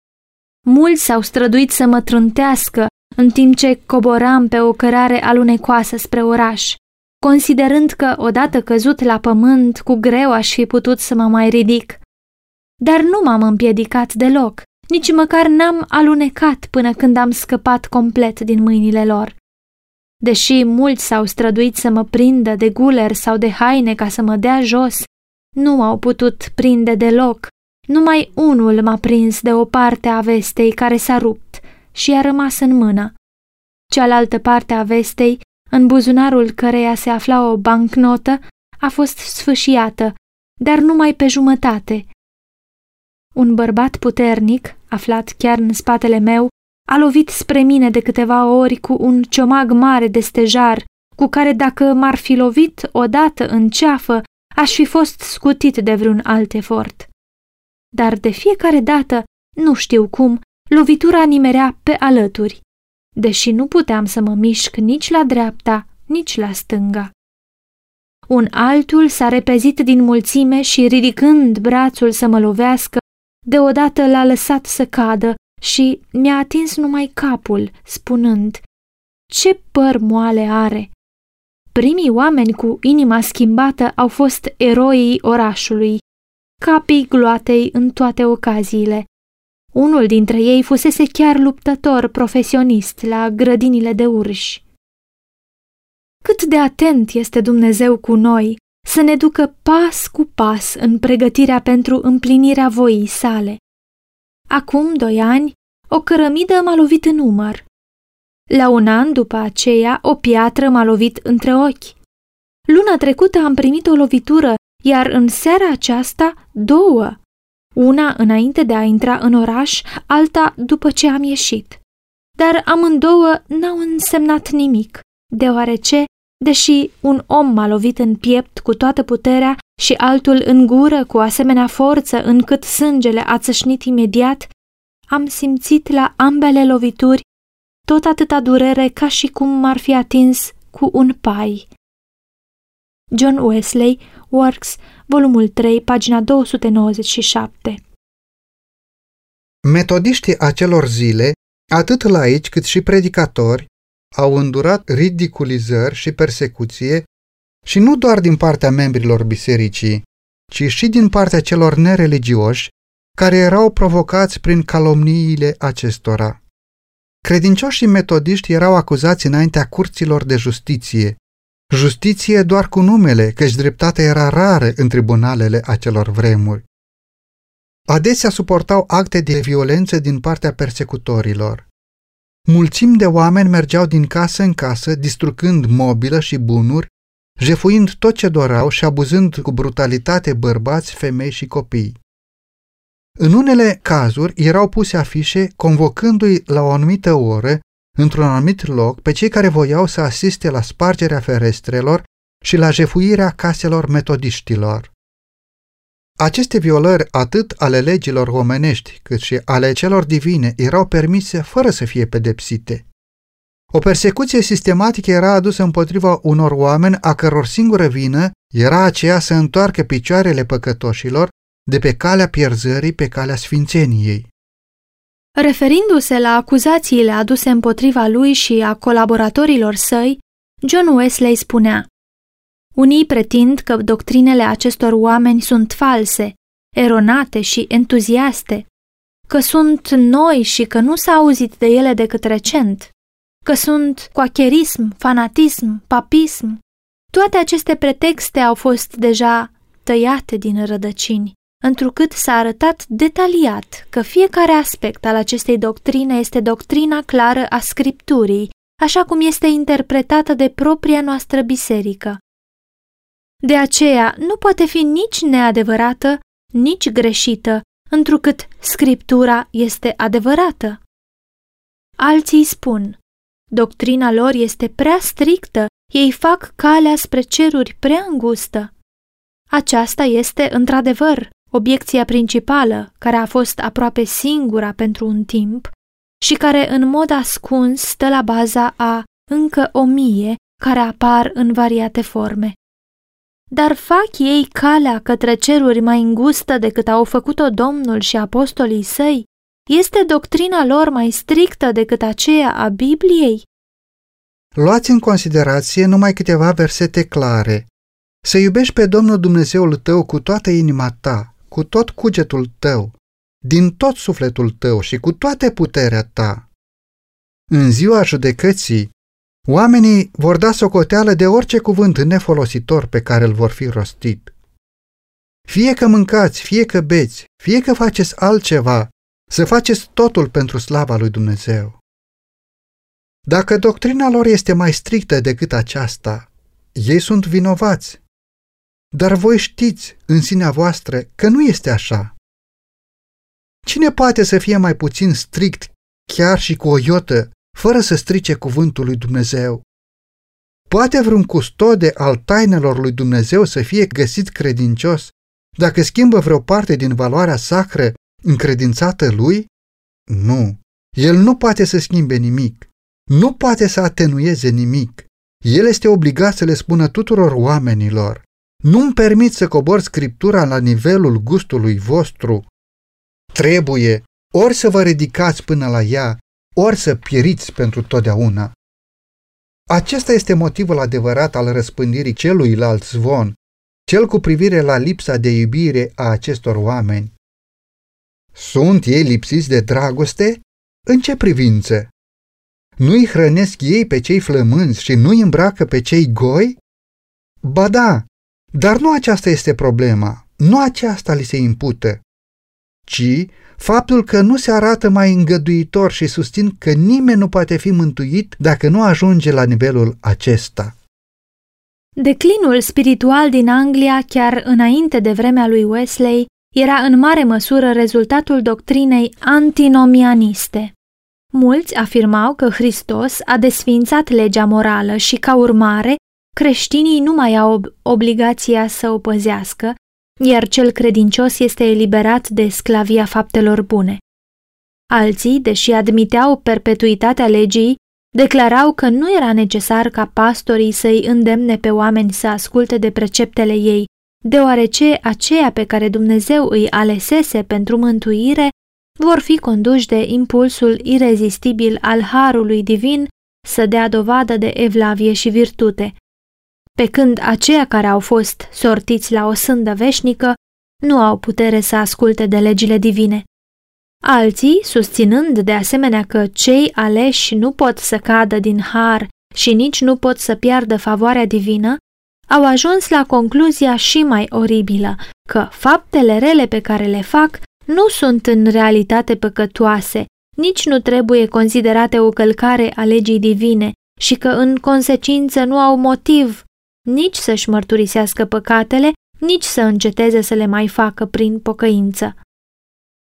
Mulți s-au străduit să mă trântească în timp ce coboram pe o cărare alunecoasă spre oraș, considerând că, odată căzut la pământ, cu greu aș fi putut să mă mai ridic. Dar nu m-am împiedicat deloc, nici măcar n-am alunecat până când am scăpat complet din mâinile lor. Deși mulți s-au străduit să mă prindă de guler sau de haine ca să mă dea jos, nu au putut prinde deloc. Numai unul m-a prins de o parte a vestei care s-a rupt și a rămas în mână. Cealaltă parte a vestei, în buzunarul căreia se afla o bancnotă, a fost sfâșiată, dar numai pe jumătate. Un bărbat puternic, aflat chiar în spatele meu, a lovit spre mine de câteva ori cu un ciomag mare de stejar, cu care dacă m-ar fi lovit odată în ceafă, aș fi fost scutit de vreun alt efort. Dar de fiecare dată, nu știu cum, lovitura nimerea pe alături, deși nu puteam să mă mișc nici la dreapta, nici la stânga. Un altul s-a repezit din mulțime și, ridicând brațul să mă lovească, deodată l-a lăsat să cadă și mi-a atins numai capul, spunând, Ce păr moale are! Primii oameni cu inima schimbată au fost eroii orașului, capii gloatei în toate ocaziile. Unul dintre ei fusese chiar luptător profesionist la grădinile de urși. Cât de atent este Dumnezeu cu noi să ne ducă pas cu pas în pregătirea pentru împlinirea voii sale. Acum doi ani, o cărămidă m-a lovit în umăr. La un an după aceea, o piatră m-a lovit între ochi. Luna trecută am primit o lovitură, iar în seara aceasta două. Una înainte de a intra în oraș, alta după ce am ieșit. Dar amândouă n-au însemnat nimic, deoarece Deși un om m-a lovit în piept cu toată puterea și altul în gură cu asemenea forță încât sângele a țășnit imediat, am simțit la ambele lovituri tot atâta durere ca și cum m-ar fi atins cu un pai. John Wesley, Works, volumul 3, pagina 297 Metodiștii acelor zile, atât laici cât și predicatori, au îndurat ridiculizări și persecuție și nu doar din partea membrilor bisericii, ci și din partea celor nereligioși care erau provocați prin calomniile acestora. Credincioșii metodiști erau acuzați înaintea curților de justiție, justiție doar cu numele, căci dreptatea era rară în tribunalele acelor vremuri. Adesea suportau acte de violență din partea persecutorilor. Mulțimi de oameni mergeau din casă în casă, distrugând mobilă și bunuri, jefuind tot ce doreau și abuzând cu brutalitate bărbați, femei și copii. În unele cazuri erau puse afișe convocându-i la o anumită oră, într-un anumit loc, pe cei care voiau să asiste la spargerea ferestrelor și la jefuirea caselor metodiștilor. Aceste violări atât ale legilor omenești cât și ale celor divine erau permise fără să fie pedepsite. O persecuție sistematică era adusă împotriva unor oameni a căror singură vină era aceea să întoarcă picioarele păcătoșilor de pe calea pierzării pe calea sfințeniei. Referindu-se la acuzațiile aduse împotriva lui și a colaboratorilor săi, John Wesley spunea Unii pretind că doctrinele acestor oameni sunt false, eronate și entuziaste, că sunt noi și că nu s-a auzit de ele decât recent, că sunt coacherism, fanatism, papism. Toate aceste pretexte au fost deja tăiate din rădăcini întrucât s-a arătat detaliat că fiecare aspect al acestei doctrine este doctrina clară a Scripturii, așa cum este interpretată de propria noastră biserică. De aceea nu poate fi nici neadevărată, nici greșită, întrucât Scriptura este adevărată. Alții spun, doctrina lor este prea strictă, ei fac calea spre ceruri prea îngustă. Aceasta este, într-adevăr, obiecția principală, care a fost aproape singura pentru un timp și care în mod ascuns stă la baza a încă o mie care apar în variate forme. Dar fac ei calea către ceruri mai îngustă decât au făcut-o Domnul și apostolii săi? Este doctrina lor mai strictă decât aceea a Bibliei? Luați în considerație numai câteva versete clare. Să iubești pe Domnul Dumnezeul tău cu toată inima ta, cu tot cugetul tău, din tot sufletul tău și cu toată puterea ta. În ziua judecății, oamenii vor da socoteală de orice cuvânt nefolositor pe care îl vor fi rostit. Fie că mâncați, fie că beți, fie că faceți altceva, să faceți totul pentru slava lui Dumnezeu. Dacă doctrina lor este mai strictă decât aceasta, ei sunt vinovați dar voi știți în sinea voastră că nu este așa. Cine poate să fie mai puțin strict, chiar și cu o iotă, fără să strice cuvântul lui Dumnezeu? Poate vreun custode al tainelor lui Dumnezeu să fie găsit credincios dacă schimbă vreo parte din valoarea sacră încredințată lui? Nu. El nu poate să schimbe nimic. Nu poate să atenueze nimic. El este obligat să le spună tuturor oamenilor. Nu-mi permit să cobor Scriptura la nivelul gustului vostru. Trebuie ori să vă ridicați până la ea, ori să pieriți pentru totdeauna. Acesta este motivul adevărat al răspândirii celuilalt zvon, cel cu privire la lipsa de iubire a acestor oameni. Sunt ei lipsiți de dragoste? În ce privință? Nu-i hrănesc ei pe cei flămânzi și nu-i îmbracă pe cei goi? Ba da, dar nu aceasta este problema, nu aceasta li se impută, ci faptul că nu se arată mai îngăduitor și susțin că nimeni nu poate fi mântuit dacă nu ajunge la nivelul acesta. Declinul spiritual din Anglia, chiar înainte de vremea lui Wesley, era în mare măsură rezultatul doctrinei antinomianiste. Mulți afirmau că Hristos a desfințat legea morală și, ca urmare, creștinii nu mai au obligația să o păzească, iar cel credincios este eliberat de sclavia faptelor bune. Alții, deși admiteau perpetuitatea legii, declarau că nu era necesar ca pastorii să-i îndemne pe oameni să asculte de preceptele ei, deoarece aceia pe care Dumnezeu îi alesese pentru mântuire vor fi conduși de impulsul irezistibil al harului divin să dea dovadă de evlavie și virtute, pe când aceia care au fost sortiți la o sândă veșnică nu au putere să asculte de legile divine. Alții, susținând de asemenea că cei aleși nu pot să cadă din har și nici nu pot să piardă favoarea divină, au ajuns la concluzia și mai oribilă că faptele rele pe care le fac nu sunt în realitate păcătoase, nici nu trebuie considerate o călcare a legii divine și că în consecință nu au motiv nici să-și mărturisească păcatele, nici să înceteze să le mai facă prin pocăință.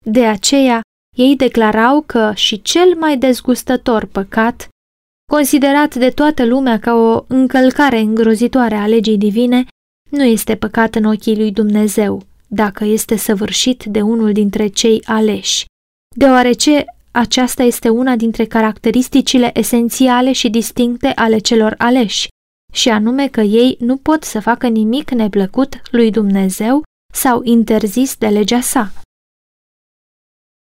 De aceea, ei declarau că și cel mai dezgustător păcat, considerat de toată lumea ca o încălcare îngrozitoare a legii divine, nu este păcat în ochii lui Dumnezeu, dacă este săvârșit de unul dintre cei aleși, deoarece aceasta este una dintre caracteristicile esențiale și distincte ale celor aleși, și anume că ei nu pot să facă nimic neplăcut lui Dumnezeu sau interzis de legea sa.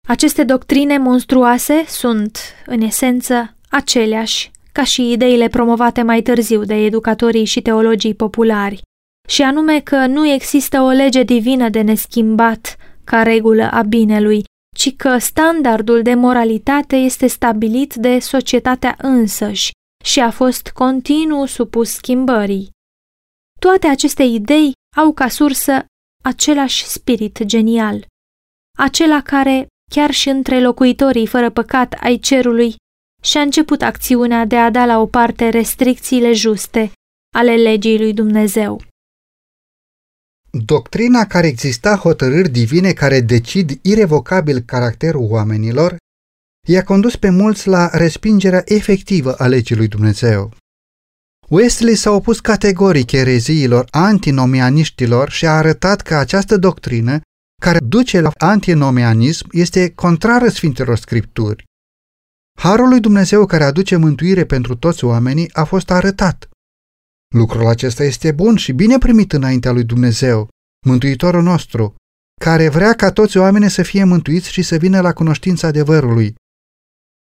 Aceste doctrine monstruoase sunt, în esență, aceleași ca și ideile promovate mai târziu de educatorii și teologii populari, și anume că nu există o lege divină de neschimbat ca regulă a binelui, ci că standardul de moralitate este stabilit de societatea însăși și a fost continuu supus schimbării. Toate aceste idei au ca sursă același spirit genial, acela care, chiar și între locuitorii fără păcat ai cerului, și-a început acțiunea de a da la o parte restricțiile juste ale legii lui Dumnezeu. Doctrina care exista hotărâri divine care decid irevocabil caracterul oamenilor i-a condus pe mulți la respingerea efectivă a legii lui Dumnezeu. Wesley s-a opus categoric ereziilor antinomianiștilor și a arătat că această doctrină, care duce la antinomianism, este contrară Sfintelor Scripturi. Harul lui Dumnezeu care aduce mântuire pentru toți oamenii a fost arătat. Lucrul acesta este bun și bine primit înaintea lui Dumnezeu, Mântuitorul nostru, care vrea ca toți oamenii să fie mântuiți și să vină la cunoștința adevărului.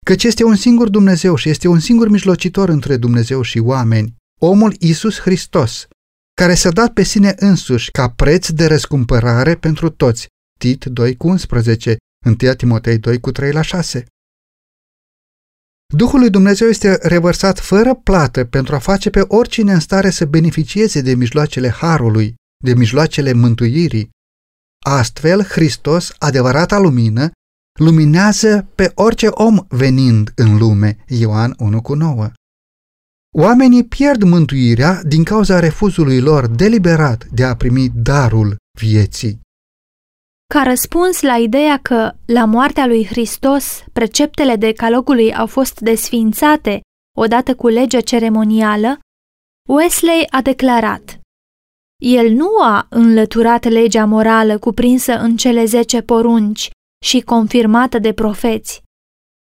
Căci este un singur Dumnezeu și este un singur mijlocitor între Dumnezeu și oameni, omul Isus Hristos, care s-a dat pe sine însuși ca preț de răscumpărare pentru toți. Tit 2 cu 11, 1 Timotei 2 cu 3 la 6. Duhul lui Dumnezeu este revărsat fără plată pentru a face pe oricine în stare să beneficieze de mijloacele harului, de mijloacele mântuirii. Astfel, Hristos, adevărata lumină, luminează pe orice om venind în lume. Ioan 1,9 Oamenii pierd mântuirea din cauza refuzului lor deliberat de a primi darul vieții. Ca răspuns la ideea că, la moartea lui Hristos, preceptele decalogului au fost desfințate odată cu legea ceremonială, Wesley a declarat El nu a înlăturat legea morală cuprinsă în cele zece porunci și confirmată de profeți.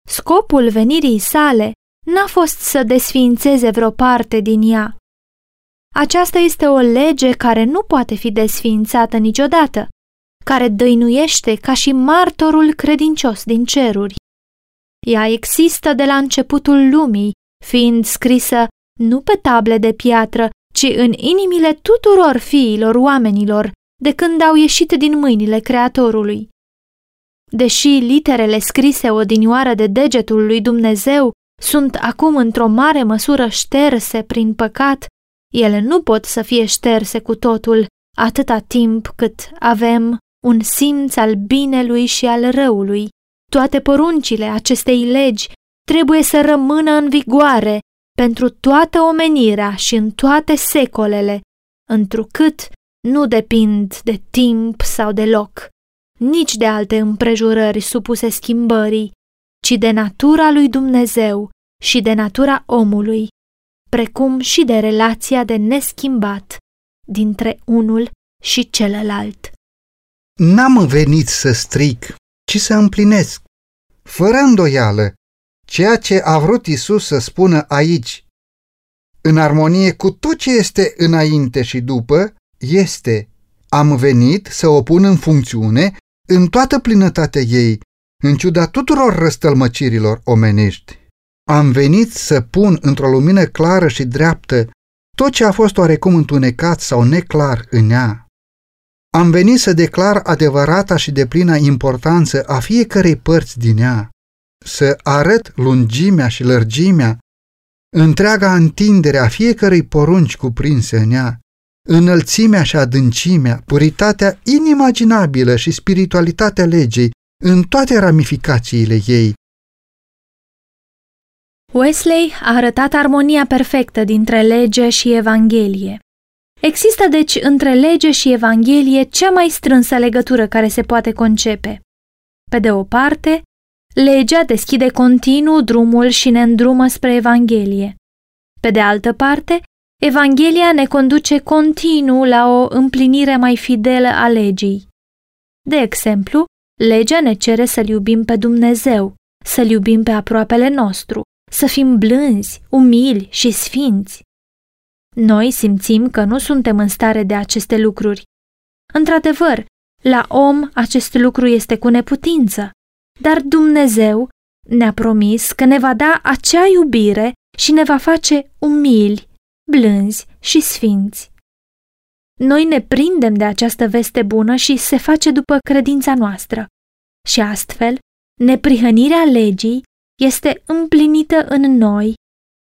Scopul venirii sale n-a fost să desfințeze vreo parte din ea. Aceasta este o lege care nu poate fi desfințată niciodată, care dăinuiește ca și martorul credincios din ceruri. Ea există de la începutul lumii, fiind scrisă nu pe table de piatră, ci în inimile tuturor fiilor oamenilor, de când au ieșit din mâinile Creatorului. Deși literele scrise odinioară de degetul lui Dumnezeu sunt acum într-o mare măsură șterse prin păcat, ele nu pot să fie șterse cu totul atâta timp cât avem un simț al binelui și al răului. Toate poruncile acestei legi trebuie să rămână în vigoare pentru toată omenirea și în toate secolele, întrucât nu depind de timp sau de loc, nici de alte împrejurări supuse schimbării, ci de natura lui Dumnezeu și de natura omului, precum și de relația de neschimbat dintre unul și celălalt. N-am venit să stric, ci să împlinesc. Fără îndoială, ceea ce a vrut Isus să spună aici, în armonie cu tot ce este înainte și după, este am venit să o pun în funcțiune în toată plinătatea ei, în ciuda tuturor răstălmăcirilor omenești. Am venit să pun într-o lumină clară și dreaptă tot ce a fost oarecum întunecat sau neclar în ea. Am venit să declar adevărata și de plină importanță a fiecărei părți din ea, să arăt lungimea și lărgimea, întreaga întindere a fiecărei porunci cuprinse în ea, înălțimea și adâncimea, puritatea inimaginabilă și spiritualitatea legii în toate ramificațiile ei. Wesley a arătat armonia perfectă dintre lege și Evanghelie. Există deci între lege și Evanghelie cea mai strânsă legătură care se poate concepe. Pe de o parte, legea deschide continuu drumul și ne îndrumă spre Evanghelie. Pe de altă parte, Evanghelia ne conduce continuu la o împlinire mai fidelă a legii. De exemplu, legea ne cere să-L iubim pe Dumnezeu, să-L iubim pe aproapele nostru, să fim blânzi, umili și sfinți. Noi simțim că nu suntem în stare de aceste lucruri. Într-adevăr, la om acest lucru este cu neputință, dar Dumnezeu ne-a promis că ne va da acea iubire și ne va face umili, blânzi și sfinți. Noi ne prindem de această veste bună și se face după credința noastră. Și astfel, neprihănirea legii este împlinită în noi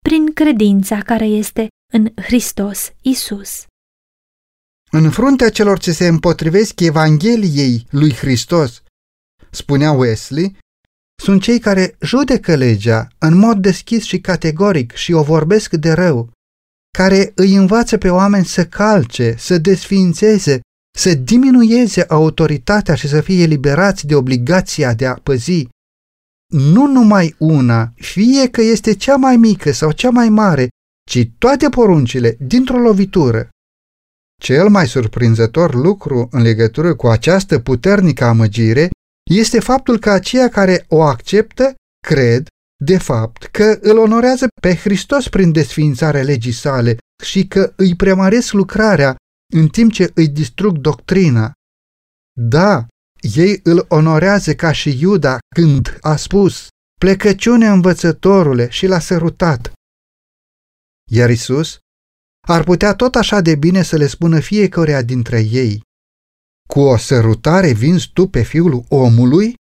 prin credința care este în Hristos Isus. În fruntea celor ce se împotrivesc Evangheliei lui Hristos, spunea Wesley, sunt cei care judecă legea în mod deschis și categoric și o vorbesc de rău, care îi învață pe oameni să calce, să desființeze, să diminueze autoritatea și să fie eliberați de obligația de a păzi nu numai una, fie că este cea mai mică sau cea mai mare, ci toate poruncile dintr-o lovitură. Cel mai surprinzător lucru în legătură cu această puternică amăgire este faptul că aceia care o acceptă cred, de fapt, că îl onorează pe Hristos prin desființarea legii sale și că îi premaresc lucrarea în timp ce îi distrug doctrina. Da, ei îl onorează ca și Iuda când a spus, plecăciune învățătorule și l-a sărutat. Iar Isus ar putea tot așa de bine să le spună fiecăruia dintre ei, cu o sărutare vinzi tu pe fiul omului?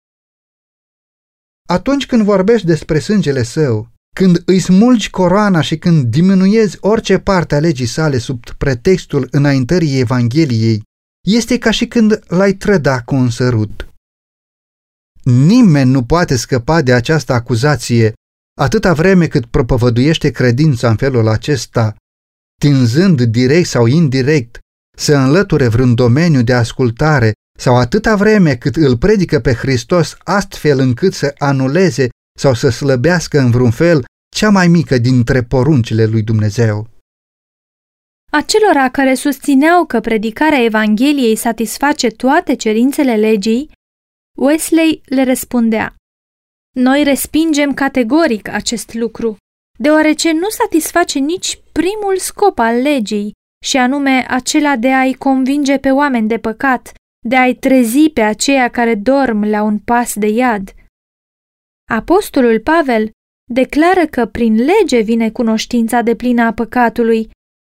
Atunci când vorbești despre sângele său, când îi smulgi coroana și când diminuezi orice parte a legii sale sub pretextul înaintării Evangheliei, este ca și când l-ai trăda cu un sărut. Nimeni nu poate scăpa de această acuzație atâta vreme cât propovăduiește credința în felul acesta, tinzând direct sau indirect să înlăture vreun domeniu de ascultare sau atâta vreme cât îl predică pe Hristos astfel încât să anuleze sau să slăbească în vreun fel cea mai mică dintre poruncile lui Dumnezeu. Acelora care susțineau că predicarea Evangheliei satisface toate cerințele legii, Wesley le răspundea Noi respingem categoric acest lucru, deoarece nu satisface nici primul scop al legii, și anume acela de a-i convinge pe oameni de păcat, de a-i trezi pe aceia care dorm la un pas de iad. Apostolul Pavel declară că prin lege vine cunoștința de plină a păcatului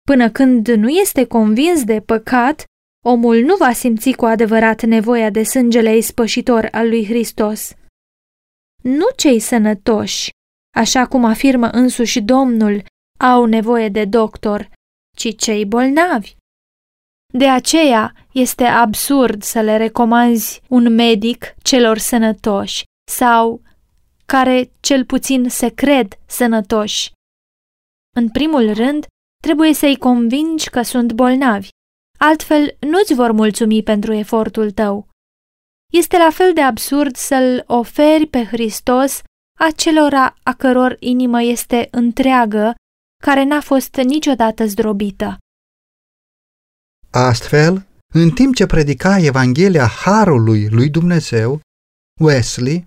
Până când nu este convins de păcat, omul nu va simți cu adevărat nevoia de sângele ispășitor al lui Hristos. Nu cei sănătoși, așa cum afirmă însuși Domnul, au nevoie de doctor, ci cei bolnavi. De aceea este absurd să le recomanzi un medic celor sănătoși sau care cel puțin se cred sănătoși. În primul rând, Trebuie să-i convingi că sunt bolnavi, altfel nu-ți vor mulțumi pentru efortul tău. Este la fel de absurd să-L oferi pe Hristos acelora a căror inimă este întreagă care n-a fost niciodată zdrobită. Astfel, în timp ce predica Evanghelia Harului lui Dumnezeu, Wesley,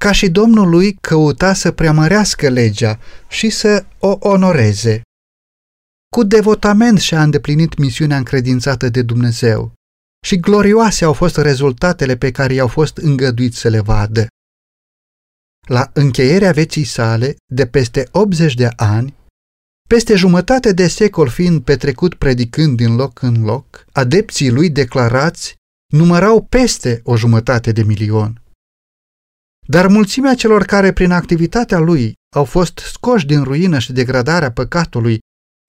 ca și Domnul lui, căuta să preamărească legea și să o onoreze. Cu devotament și-a îndeplinit misiunea încredințată de Dumnezeu și glorioase au fost rezultatele pe care i-au fost îngăduit să le vadă. La încheierea vieții sale, de peste 80 de ani, peste jumătate de secol fiind petrecut predicând din loc în loc, adepții lui declarați numărau peste o jumătate de milion. Dar mulțimea celor care prin activitatea lui au fost scoși din ruină și degradarea păcatului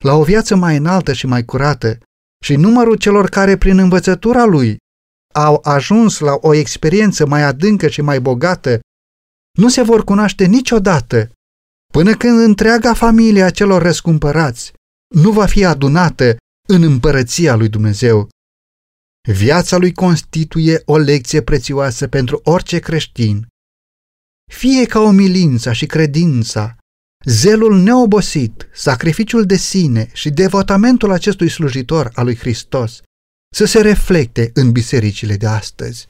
la o viață mai înaltă și mai curată și numărul celor care prin învățătura lui au ajuns la o experiență mai adâncă și mai bogată, nu se vor cunoaște niciodată până când întreaga familie a celor răscumpărați nu va fi adunată în împărăția lui Dumnezeu. Viața lui constituie o lecție prețioasă pentru orice creștin. Fie ca omilința și credința, zelul neobosit, sacrificiul de sine și devotamentul acestui slujitor al lui Hristos să se reflecte în bisericile de astăzi.